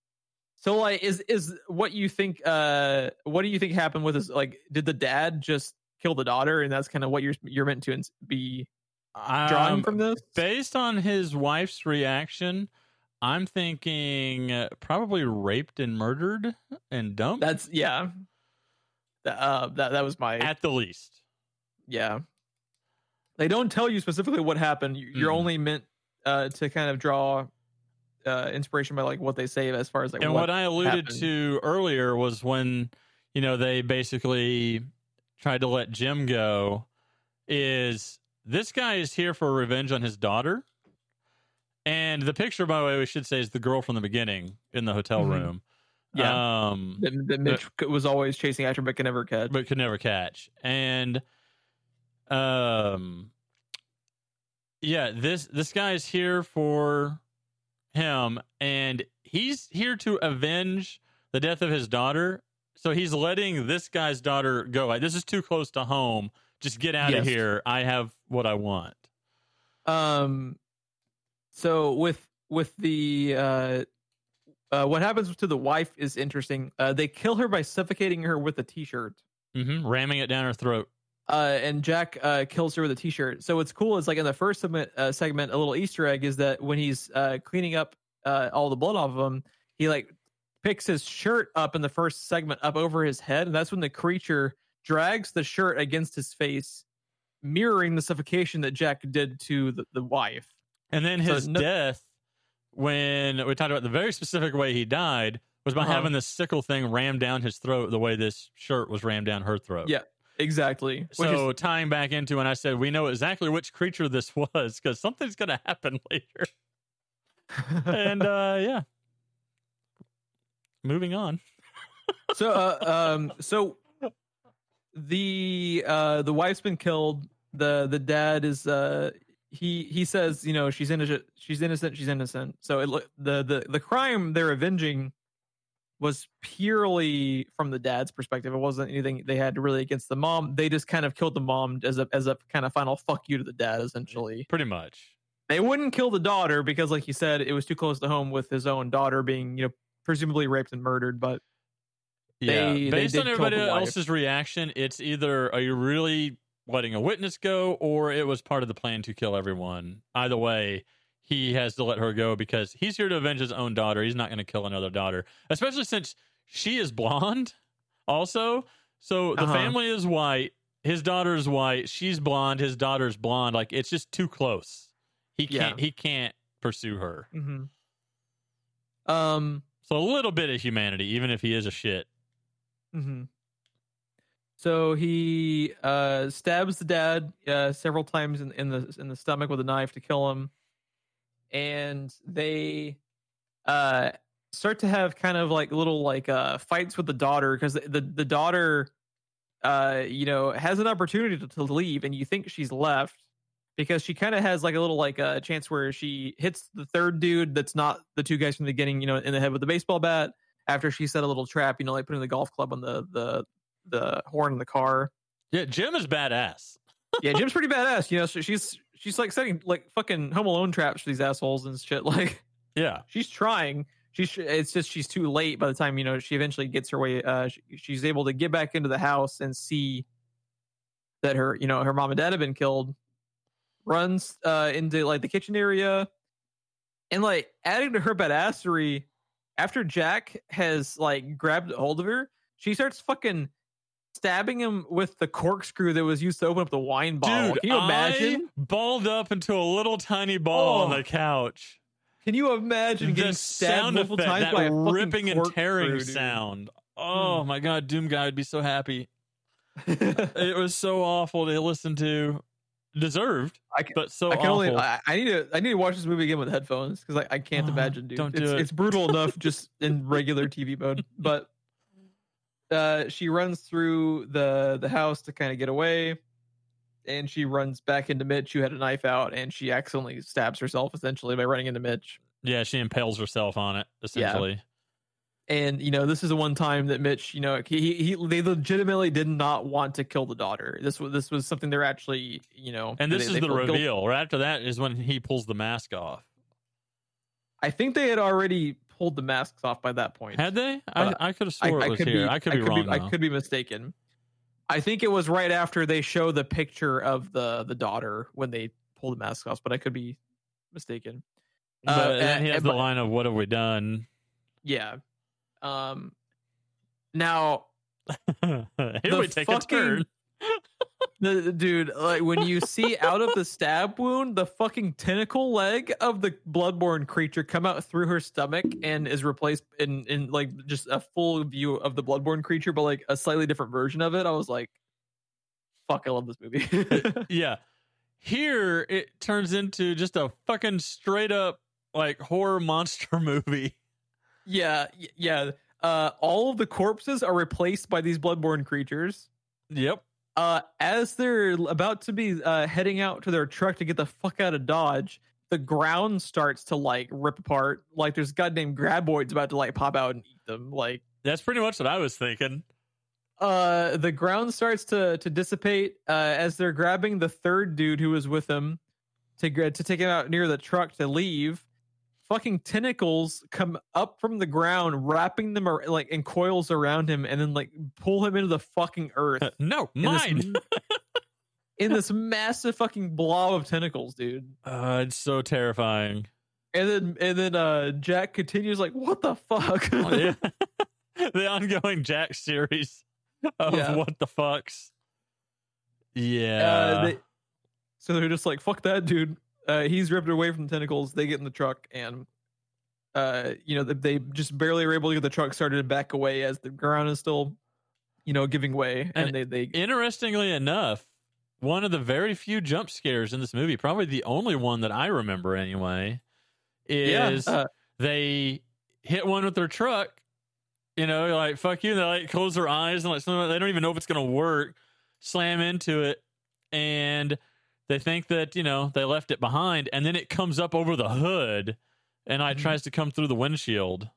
So like is is what you think uh what do you think happened with his like did the dad just kill the daughter and that's kind of what you're you're meant to be drawing Um, from this? Based on his wife's reaction, I'm thinking uh, probably raped and murdered and dumped That's yeah. That uh that that was my at the least. yeah. They don't tell you specifically what happened. You- You're Mm. only meant uh to kind of draw uh inspiration by like what they say as far as like and what, what, I alluded happened. to earlier was when, you know, they basically tried to let Jem go is this guy is here for revenge on his daughter. And the picture, by the way, we should say is the girl from the beginning in the hotel Mhm. room. yeah. Um, that, that Mitch was always chasing after but could never catch. but could never catch. And um yeah, this this guy is here for him and he's here to avenge the death of his daughter. So he's letting this guy's daughter go. Like this is too close to home. Just get out Yes. of here. I have what I want. Um, so with with the uh, uh, what happens to the wife is interesting. Uh, they kill her by suffocating her with a t-shirt. hmm Ramming it down her throat. Uh, and Jack uh, kills her with a t-shirt. So what's cool is like in the first segment, uh, segment, a little Easter egg is that when he's uh, cleaning up uh, all the blood off of him, he like picks his shirt up in the first segment up over his head, and that's when the creature drags the shirt against his face, mirroring the suffocation that Jack did to the, the wife. And then So his no- death, when we talked about the very specific way he died, was by Uh-huh. having this sickle thing rammed down his throat the way this shirt was rammed down her throat. Yeah, Exactly. So is, tying back into when I said we know exactly which creature this was because something's going to happen later. And uh, yeah, moving on. so uh, um so the uh the wife's been killed the the dad is uh he he says you know she's innocent she's innocent she's innocent so it look the the the crime they're avenging was purely from the dad's perspective it wasn't anything they had really against the mom they just kind of killed the mom as a as a kind of final fuck you to the dad essentially Pretty much. they wouldn't kill the daughter because like you said it was too close to home with his own daughter being you know presumably raped and murdered. But Yeah, They- they based did on everybody else's reaction, it's either are you really letting a witness go, or it was part of the plan to kill everyone. Either way, he has to let her go because he's here to avenge his own daughter. He's not going to kill another daughter, especially since she is blonde. Also, so the Uh-huh. family is white. His daughter is white. She's blonde. His daughter's blonde. Like it's just too close. He can't. He can't pursue her. hmm um, So a little bit of humanity, even if he is a shit. Hmm So he uh, stabs the dad uh, several times in, in the in the stomach with a knife to kill him, and they uh, start to have kind of like little like uh, fights with the daughter because the the daughter, uh, you know, has an opportunity to, to leave, and you think she's left because she kind of has like a little like a chance where she hits the third dude that's not the two guys from the beginning, you know, in the head with the baseball bat after she set a little trap, you know, like putting the golf club on the the the horn in the car. Yeah, Jem is badass. Yeah, Jem's pretty badass. You know, so she's she's like setting like fucking Home Alone traps for these assholes and shit. Like Yeah. she's trying. She's it's just she's too late by the time you know she eventually gets her way. Uh, she, she's able to get back into the house and see that her you know her mom and dad have been killed. Runs uh into like the kitchen area, and like adding to her badassery, after Jack has like grabbed hold of her, she starts fucking stabbing him with the corkscrew that was used to open up the wine bottle. Dude, Can you imagine? I balled up into a little tiny ball on Oh. the couch. Can you imagine getting The stabbed sound multiple effect, times that by a ripping and tearing corkscrew, sound. Oh hmm. my god, Doom Guy would be so happy. It was so awful to listen to. Deserved, I can, but so I can awful. only. I, I need to. I need to watch this movie again with headphones because I, I can't Oh, imagine, dude. don't do it's, it. it's brutal enough just in regular TV mode. But uh, she runs through the the house to kind of get away, and she runs back into Mitch, who had a knife out, and she accidentally stabs herself essentially by running into Mitch. yeah, she impales herself on it, essentially. And you know, this is the one time that Mitch, you know, he, he they legitimately did not want to kill the daughter. This was this was something they're actually, you know, And this they- is they the feel guilt- reveal. Right after that is when he pulls the mask off. I think they had already pulled the masks off by that point. Had they? I, I could have swore it was here. I could be wrong. I could be mistaken. I think it was right after they show the picture of the the daughter when they pull the mask off, but I could be mistaken. But Uh, then he uh, has but- the line of "What have we done?" Yeah. Um. Now, Here The we take a fucking- the- dude, like when you see out of the stab wound, the fucking tentacle leg of the bloodborne creature come out through her stomach and is replaced in in like just a full view of the bloodborne creature, but like a slightly different version of it. I was like, "Fuck, I love this movie." Yeah. Here it turns into just a fucking straight up like horror monster movie. Yeah, yeah. Uh, all of the corpses are replaced by these bloodborne creatures. Yep. uh, as they're about to be uh, heading out to their truck to get the fuck out of Dodge, the ground starts to like rip apart. Like there's goddamn graboids about to like pop out and eat them. Like That's pretty much what I was thinking. uh, the ground starts to to dissipate uh, as they're grabbing the third dude who was with them to to take him out near the truck to leave. Fucking tentacles come up from the ground, wrapping them ar- like in coils around him, and then like pull him into the fucking earth. no, in this mine. in this massive fucking blob of tentacles, dude. Uh, it's so terrifying. And then and then uh Jack continues like, "What the fuck?" Oh, yeah. the ongoing Jack series of Yeah. what the fucks. Yeah. Uh, they, so they're just like, "Fuck that, dude." Uh, he's ripped away from the tentacles. They get in the truck and. Uh, you know, they, they just barely are able to get the truck started and back away as the ground is still, you know, giving way. And, And they, they, Interestingly enough, one of the very few jump scares in this movie, probably the only one that I remember anyway, yeah, is uh, they hit one with their truck. You know, like fuck you. And they like close their eyes and like they don't even know if it's gonna work. Slam into it, and they think that you know they left it behind, and then it comes up over the hood, and I Mhm. tries to come through the windshield.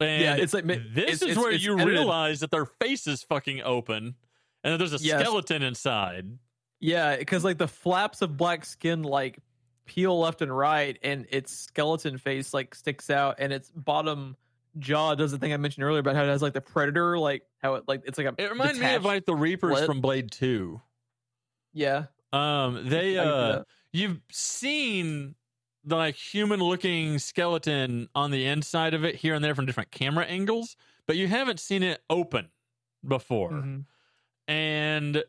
And Yeah, it's like- this it's- is it's- where it's you edited. realize that their face is fucking open, and that there's a Yes. skeleton inside. Yeah, because like the flaps of black skin like peel left and right, and its skeleton face like sticks out, and its bottom jaw does the thing I mentioned earlier about how it has like the predator, like how it like it's like a It reminds me of like the Reapers split. from Blade Two. yeah. Um, they I can do uh, you've seen the like human looking skeleton on the inside of it here and there from different camera angles, but you haven't seen it open before. Mhm. And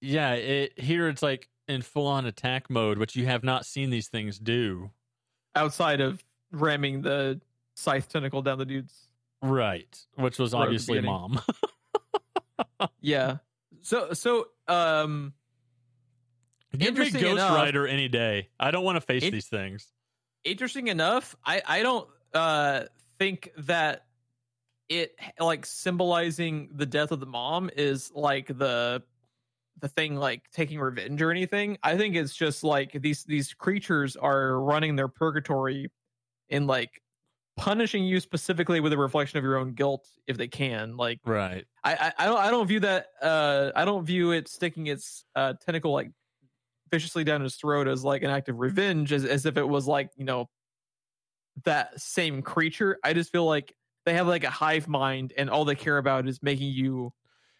yeah, it here it's like in full on attack mode, which you have not seen these things do. outside of ramming the scythe tentacle down the dude's Right. Which was Right at the obviously mom. yeah. So so um Give me Ghost enough- Rider any day. I don't want to face It- these things. interesting enough, I I don't uh think that it like symbolizing the death of the mom is like the the thing like taking revenge or anything. I think it's just like these these creatures are running their purgatory in like punishing you specifically with a reflection of your own guilt if they can. Like Right. I, I I don't I don't view that uh I don't view it sticking its uh tentacle like viciously down his throat as like an act of revenge as as if it was like you know that same creature. I just feel like they have like a hive mind and all they care about is making you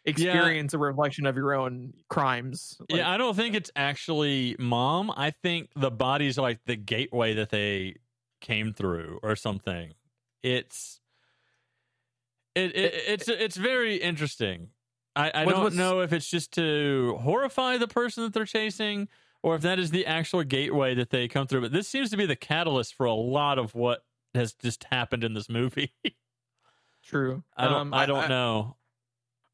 experience a reflection of your own crimes. Like, yeah, I don't think it's actually mom. I think the body's like the gateway that they came through or something. It's it, it it's it's very interesting. I, I What- don't know if it's just to horrify the person that they're chasing or if that is the actual gateway that they come through. But this seems to be the catalyst for a lot of what has just happened in this movie. true. I don't Um, I don't know.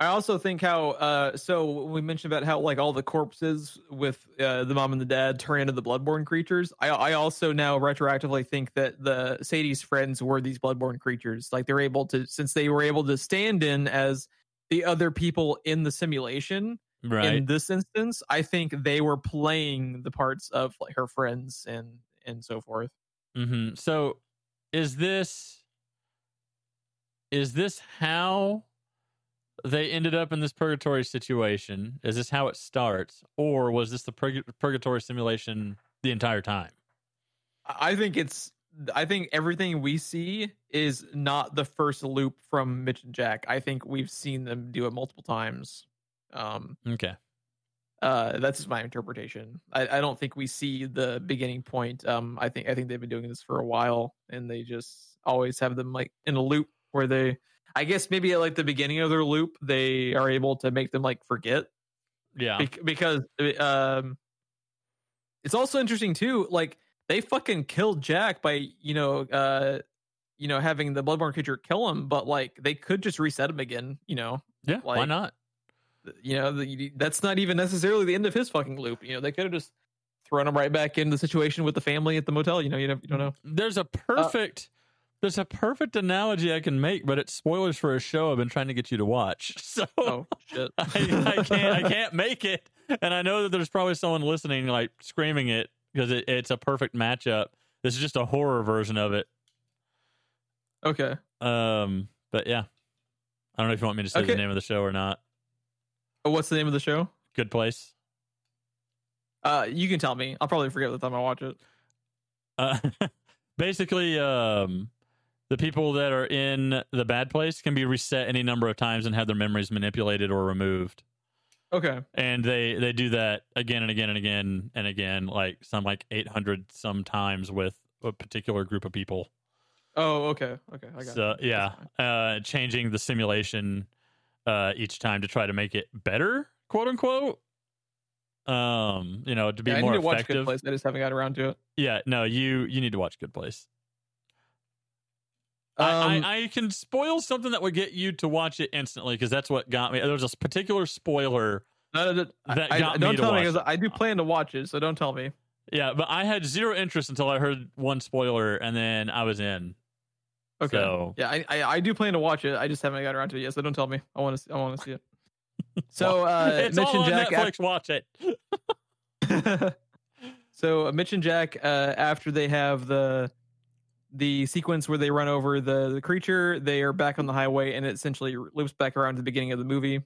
I also think how uh so we mentioned about how like all the corpses with uh, the mom and the dad turn into the bloodborne creatures. I I also now retroactively think that the Sadie's friends were these bloodborne creatures. Like they're able to since they were able to stand in as the other people in the simulation Right. in this instance, I think they were playing the parts of like her friends and and so forth. hmm So, is this is this how they ended up in this purgatory situation? Is this how it starts, or was this the purgatory simulation the entire time? I think it's I think everything we see is not the first loop from Mitch and Jack. I think we've seen them do it multiple times. Um Okay. uh that's just my interpretation. I, I don't think we see the beginning point. Um I think I think they've been doing this for a while and they just always have them like in a loop where they I guess maybe at like the beginning of their loop they are able to make them like forget Yeah. Bec- because um it's also interesting too like they fucking killed jack by you know uh you know having the bloodborne creature kill him but like they could just reset him again you know yeah. why not? you know the, that's not even necessarily the end of his fucking loop you know they could have just thrown him right back into the situation with the family at the motel you know you, don't- you don't know There's a perfect. there's a perfect analogy I can make, but it's spoilers for a show I've been trying to get you to watch. So oh shit I, I can't I can't make it, and I know that there's probably someone listening like screaming it because it, it's a perfect matchup. This is just a horror version of it. okay Um, but yeah, I don't know if you want me to say the name of the show or not. Oh, what's the name of the show Good place. uh you can tell me i'll probably forget by the time i watch it Uh, basically, um, the people that are in the bad place can be reset any number of times and have their memories manipulated or removed. Okay. And they they do that again and again and again and again like some like 800 sometimes with a particular group of people. Oh okay. Okay. I got so it. yeah uh changing the simulation uh each time to try to make it better quote unquote. Um you know to be Yeah, I more need to watch Good Place. I just haven't got around to it. yeah no you you need to watch good place Um, I, I, I can spoil something that would get you to watch it instantly because that's what got me. There was a particular spoiler no, no, no, that I, got I, me don't to tell me watch because I do plan to watch it. So don't tell me. Yeah, but I had zero interest until I heard one spoiler, and then I was in. Okay. So Yeah, I, I I do plan to watch it. I just haven't got around to it yet. So don't tell me. I want to I want to see it. So uh, it's Mitch all and on Jack. Netflix. Watch it. so uh, Mitch and Jack, uh, after they have the the sequence where they run over the the creature, they are back on the highway, and it essentially loops back around to the beginning of the movie.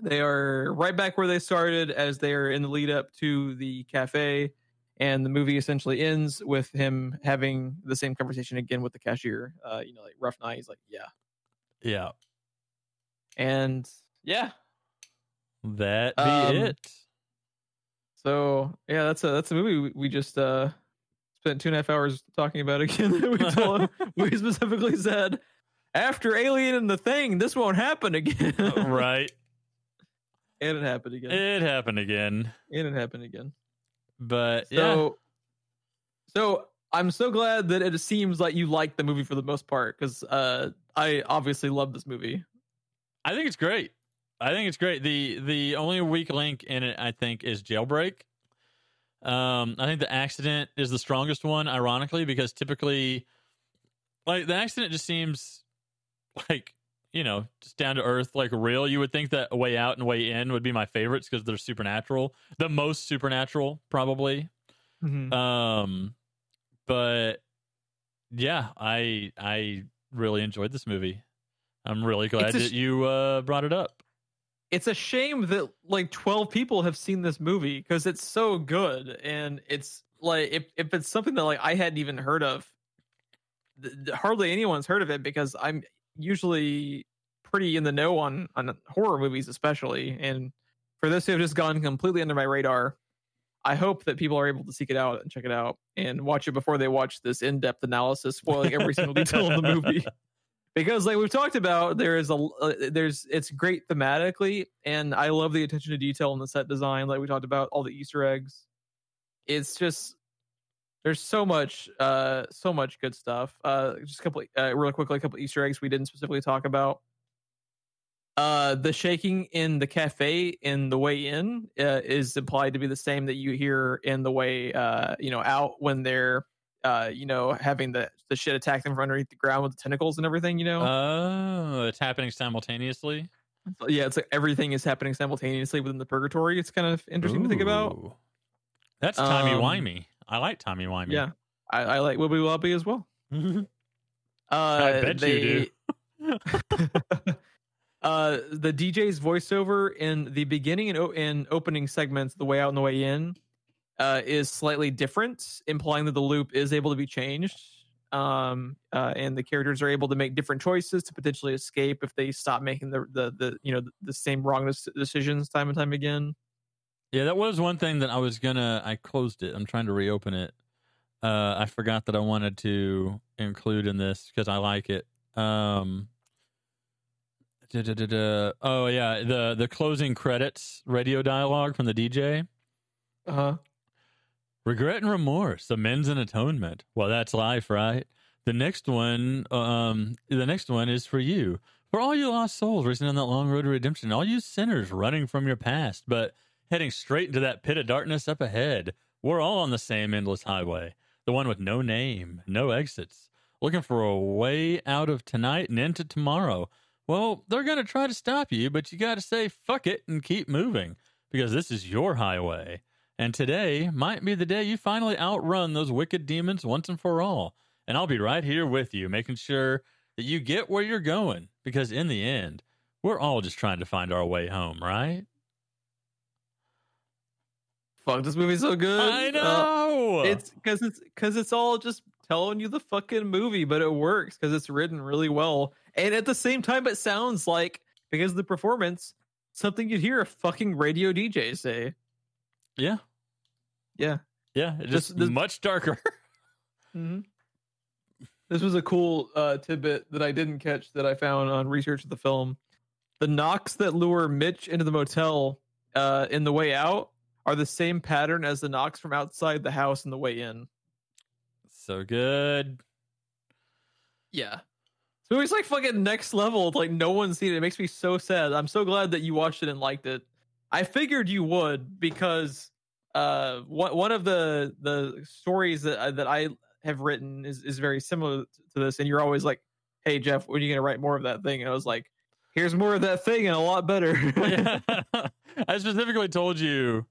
They are right back where they started as they are in the lead up to the cafe, and the movie essentially ends with him having the same conversation again with the cashier. Uh, you know, like rough night. He's like, yeah, Yeah. and yeah. That be Um, it. So yeah, that's a that's a movie we, we just uh spent two and a half hours talking about again. that we told we specifically said after Alien and the Thing, this won't happen again. right. and it happened again. It happened again. and it happened again. But yeah. So, so I'm so glad that it seems like you like the movie for the most part because uh, I obviously love this movie. I think it's great. I think it's great. The the only weak link in it, I think, is jailbreak. Um, I think the accident is the strongest one, ironically, because typically, like the accident just seems like you know just down to earth, like real. You would think that way out and way in would be my favorites because they're supernatural, the most supernatural, probably. Um, but yeah, I I really enjoyed this movie. I'm really glad a that you uh, brought it up. It's a shame that like 12 people have seen this movie because it's so good and it's like if if it's something that like I hadn't even heard of, th- hardly anyone's heard of it because I'm usually pretty in the know on on horror movies especially and for those who have just gone completely under my radar i hope that people are able to seek it out and check it out and watch it before they watch this in-depth analysis spoiling every single detail of the movie because like we've talked about there is a uh, there's it's great thematically and i love the attention to detail in the set design like we talked about all the easter eggs. It's just there's so much uh so much good stuff. Uh just a couple uh, really quickly a couple easter eggs we didn't specifically talk about. Uh the shaking in the cafe in the way in uh, is implied to be the same that you hear in the way uh you know out when they're uh you know having the the shit attack them from underneath the ground with the tentacles and everything you know? Oh, it's happening simultaneously. So, yeah it's like everything is happening simultaneously within the purgatory. It's kind of interesting to think about. That's Timey Um, wimey. I like Timey wimey. yeah. I, I like Wibbly Wobbly as well. Uh bet they, you uh the DJ's voiceover in the beginning and, o- and opening segments, the way out and the way in, uh, is slightly different, implying that the loop is able to be changed. Um, uh, and the characters are able to make different choices to potentially escape if they stop making the the, the you know the, the same wrong decisions time and time again. Yeah, that was one thing that I was gonna. I closed it. I'm trying to reopen it. Uh, I forgot that I wanted to include in this because I like it. Um, da-da-da-da. oh yeah, the the closing credits radio dialogue from the DJ. Uh huh. Regret and remorse, amends and atonement. Well, that's life, right? The next one, um, the next one is for you. For all you lost souls racing on that long road to redemption, all you sinners running from your past, but heading straight into that pit of darkness up ahead. We're all on the same endless highway, the one with no name, no exits, looking for a way out of tonight and into tomorrow. Well, they're going to try to stop you, but you got to say fuck it and keep moving because this is your highway. And today might be the day you finally outrun those wicked demons once and for all. And I'll be right here with you, making sure that you get where you're going. Because in the end, we're all just trying to find our way home, right? Fuck, this movie's so good. I Uh, know. it's because it's because it's all just telling you the fucking movie, but it works because it's written really well, and at the same time, it sounds like because of the performance, something you'd hear a fucking radio DJ say. Yeah, Yeah. yeah. It's just This- this- much darker. Mm-hmm. This was a cool uh, tidbit that I didn't catch that I found on research of the film. The knocks that lure Mitch into the motel uh, in the way out are the same pattern as the knocks from outside the house in the way in. so good. Yeah. So it's like fucking next level. Like no one's seen it. It makes me so sad. I'm so glad that you watched it and liked it. I figured you would because uh one one of the the stories that I, that I have written is is very similar to this. And you're always like, "Hey Jeff, when are you gonna write more of that thing?" And I was like, "Here's more of that thing and a lot better." Yeah. I specifically told you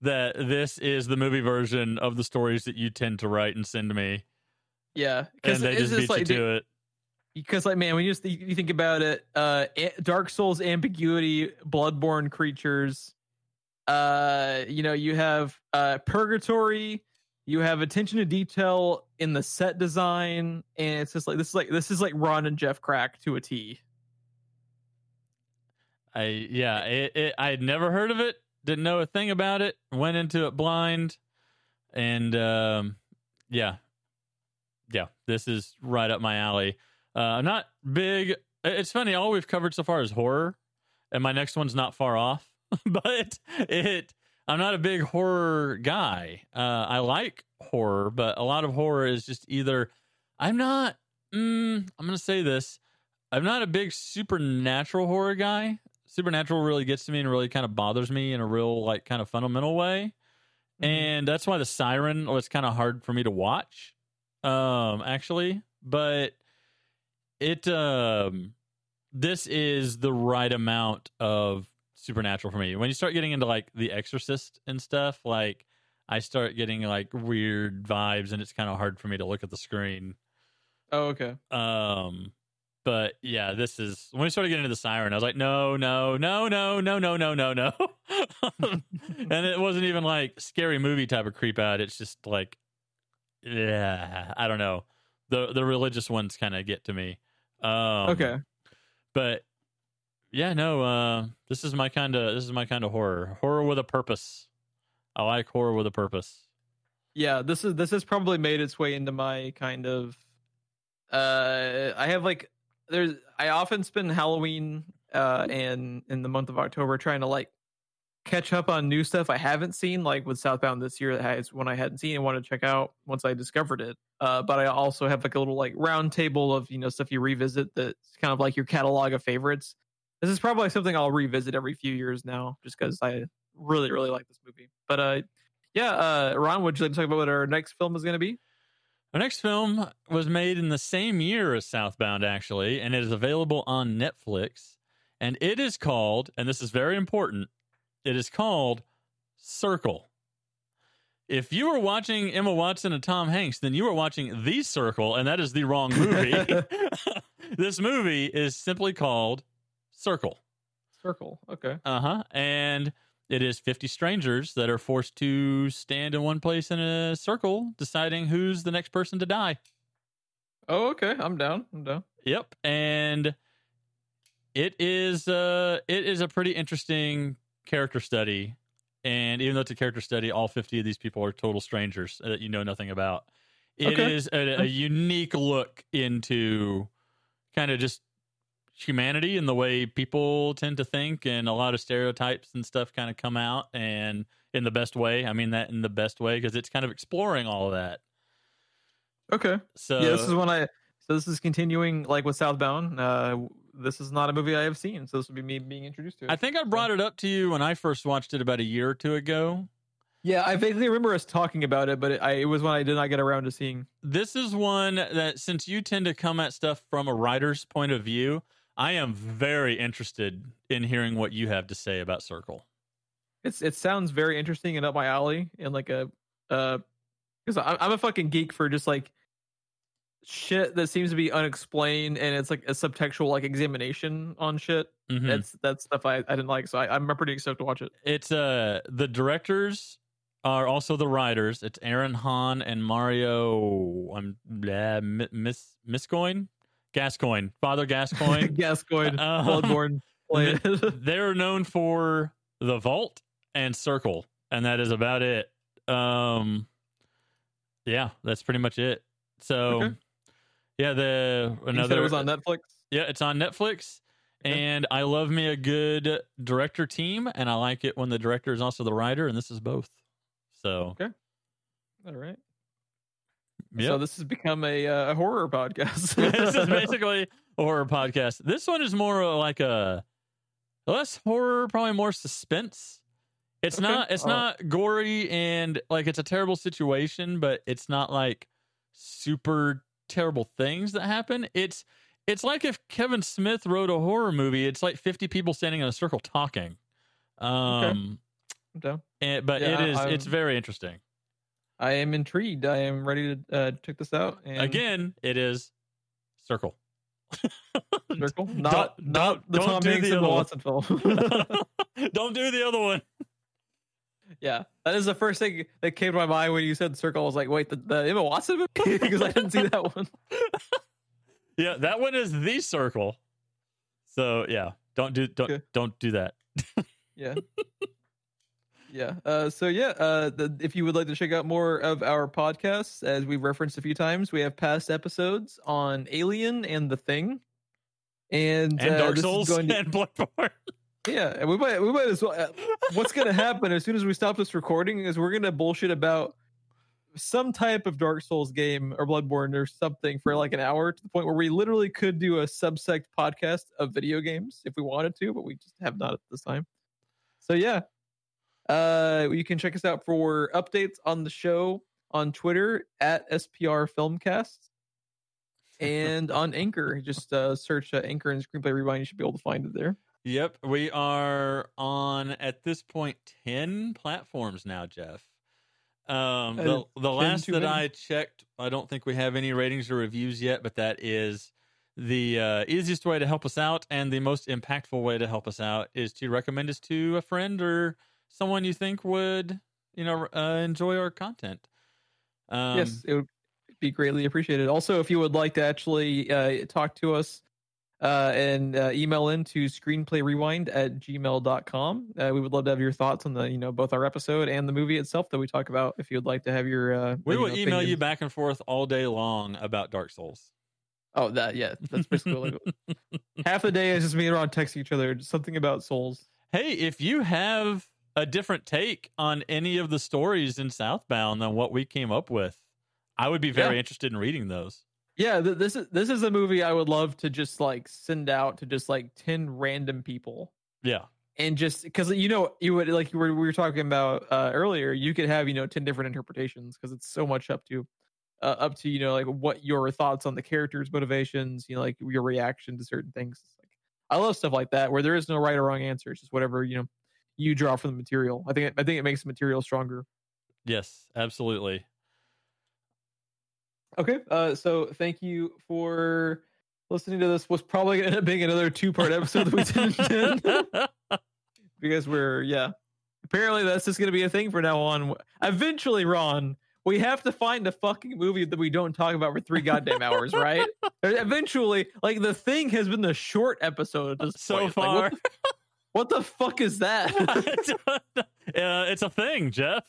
that this is the movie version of the stories that you tend to write and send to me, yeah, and they just beat like, you to it. Because like man when you just you think about it uh dark souls ambiguity bloodborne creatures uh, you know, you have uh, Purgatory, you have attention to detail in the set design, and it's just like this is like this is like Ron and Jeff Crack to a T. I yeah, it, it, I had never heard of it, didn't know a thing about it, went into it blind, and um, yeah, yeah, this is right up my alley. Uh, I'm not big. It's funny, all we've covered so far is horror, and my next one's not far off, but it. I'm not a big horror guy. Uh, I like horror, but a lot of horror is just either I'm not. Mm, I'm going to say this. I'm not a big supernatural horror guy supernatural really gets to me and really kind of bothers me in a real like kind of fundamental way mm-hmm. and that's why the siren was kind of hard for me to watch um actually but it um this is the right amount of supernatural for me when you start getting into like the exorcist and stuff like i start getting like weird vibes and it's kind of hard for me to look at the screen oh okay um but yeah, this is when we started getting into the siren. I was like, no, no, no, no, no, no, no, no, no. and it wasn't even like scary movie type of creep out. It's just like, yeah, I don't know. The the religious ones kind of get to me. Um, okay, but yeah, no. Uh, this is my kind of this is my kind of horror. Horror with a purpose. I like horror with a purpose. Yeah, this is this has probably made its way into my kind of uh I have like there's I often spend Halloween uh and in the month of October trying to like catch up on new stuff I haven't seen, like with Southbound this year. That has one I hadn't seen and wanted to check out once I discovered it. Uh, but I also have like a little like round table of you know stuff you revisit that's kind of like your catalog of favorites. This is probably something I'll revisit every few years now, just because I really really like this movie. But uh, yeah, uh, Ron, would you like to talk about what our next film is going to be? Our next film was made in the same year as Southbound, actually, and it is available on Netflix. And it is called, and this is very important, it is called Circle. If you were watching Emma Watson and Tom Hanks, then you were watching The Circle, and that is the wrong movie. this movie is simply called Circle. Circle, okay. Uh huh. And it is 50 strangers that are forced to stand in one place in a circle, deciding who's the next person to die. Oh, okay. I'm down. I'm down. Yep. And it is uh it is a pretty interesting character study. And even though it's a character study, all 50 of these people are total strangers that you know nothing about. It okay. is a, a unique look into kind of just humanity and the way people tend to think and a lot of stereotypes and stuff kind of come out and in the best way i mean that in the best way because it's kind of exploring all of that okay so yeah this is when i so this is continuing like with southbound uh this is not a movie i have seen so this would be me being introduced to it i think i brought it up to you when i first watched it about a year or two ago yeah, I vaguely remember us talking about it, but it, I, it was one I did not get around to seeing. This is one that, since you tend to come at stuff from a writer's point of view, I am very interested in hearing what you have to say about Circle. It's it sounds very interesting and up my alley and like a uh because I'm a fucking geek for just like shit that seems to be unexplained and it's like a subtextual like examination on shit. Mm-hmm. That's that's stuff I, I didn't like, so I, I'm pretty excited to watch it. It's uh the directors are also the writers. It's Aaron Hann and Mario. I'm blah, Miss Miscoin. Gascoigne, Father Gascoigne, Gascoigne, uh, Bloodborne. they're known for the Vault and Circle, and that is about it. Um, yeah, that's pretty much it. So, okay. Yeah, the another it was on Netflix. Yeah, it's on Netflix. Okay. And I love me a good director team, and I like it when the director is also the writer, and this is both. So, okay, all right. Yep. So this has become a, uh, a horror podcast. this is basically a horror podcast. This one is more like a less horror, probably more suspense. It's okay. not it's oh. not gory and like it's a terrible situation, but it's not like super terrible things that happen. It's it's like if Kevin Smith wrote a horror movie. It's like fifty people standing in a circle talking. Um, okay. And, but yeah, it is it's very interesting. I am intrigued. I am ready to uh, check this out. And... Again, it is Circle. Circle, not don't, not the don't Tom Hanks and the Watson film. don't do the other one. Yeah, that is the first thing that came to my mind when you said circle. I was like, wait, the, the Emma Watson movie because I didn't see that one. Yeah, that one is the circle. So yeah, don't do don't Okay. don't do that. Yeah. Yeah. Uh, so yeah, uh, the, if you would like to check out more of our podcasts, as we've referenced a few times, we have past episodes on Alien and The Thing, and, And uh, Dark Souls to- and Bloodborne. Yeah, and we might we might as well. Uh, what's going to happen as soon as we stop this recording is we're going to bullshit about some type of Dark Souls game or Bloodborne or something for like an hour to the point where we literally could do a subsect podcast of video games if we wanted to, but we just have not at this time. So yeah, uh, you can check us out for updates on the show on Twitter at SPR Filmcast. And on Anchor, just uh, search uh, Anchor and Screenplay Rewind. You should be able to find it there. Yep, we are on at this point ten platforms now, Jeff. Um, the the last that many. I checked, I don't think we have any ratings or reviews yet, but that is the uh, easiest way to help us out and the most impactful way to help us out is to recommend us to a friend or someone you think would, you know, uh, enjoy our content. Um, yes, it would be greatly appreciated. Also, if you would like to actually uh, talk to us uh, and uh, email in to screenplayrewind at gmail.com, uh, we would love to have your thoughts on the, you know, both our episode and the movie itself that we talk about. If you'd like to have your, uh, we you will know, email you back and forth all day long about Dark Souls. Oh, that, yeah, that's basically half the day is just me and Ron texting each other, something about souls. Hey, if you have a different take on any of the stories in Southbound than what we came up with, I would be very Yeah. interested in reading those. Yeah, th- this is this is a movie I would love to just like send out to just like ten random people. Yeah. and just because you know you would like you were we were talking about uh earlier you could have you know 10 different interpretations because it's so much up to uh, up to you know like what your thoughts on the characters motivations you know like your reaction to certain things. It's like i love stuff like that where there is no right or wrong answer. It's just whatever you know you draw from the material. I think it, i think it makes the material stronger. Yes, absolutely. Okay uh so thank you for listening to this. Was probably gonna end up being another two part episode that we didn't because we're yeah. Apparently that's just going to be a thing for now on. Eventually ron we have to find a fucking movie that we don't talk about for three goddamn hours right? Eventually like the thing has been the short episode so point. Like, far, what, the, what the fuck is that? Uh, it's a thing, Jeff.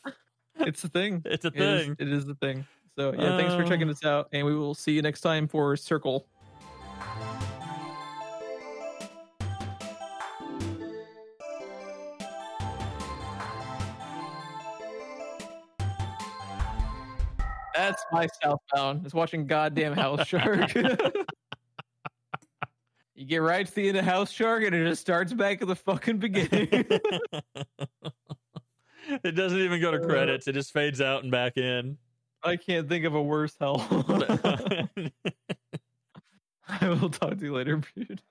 it's a thing. It's a It is- thing. it is the thing so yeah thanks for checking Uh. us out and we will see you next time for circle That's my southbound. It's watching goddamn House Shark. you get right to the end of House Shark and it just starts back at the fucking beginning. it doesn't even go to credits. It just fades out and back in. I can't think of a worse hell. I will talk to you later, dude.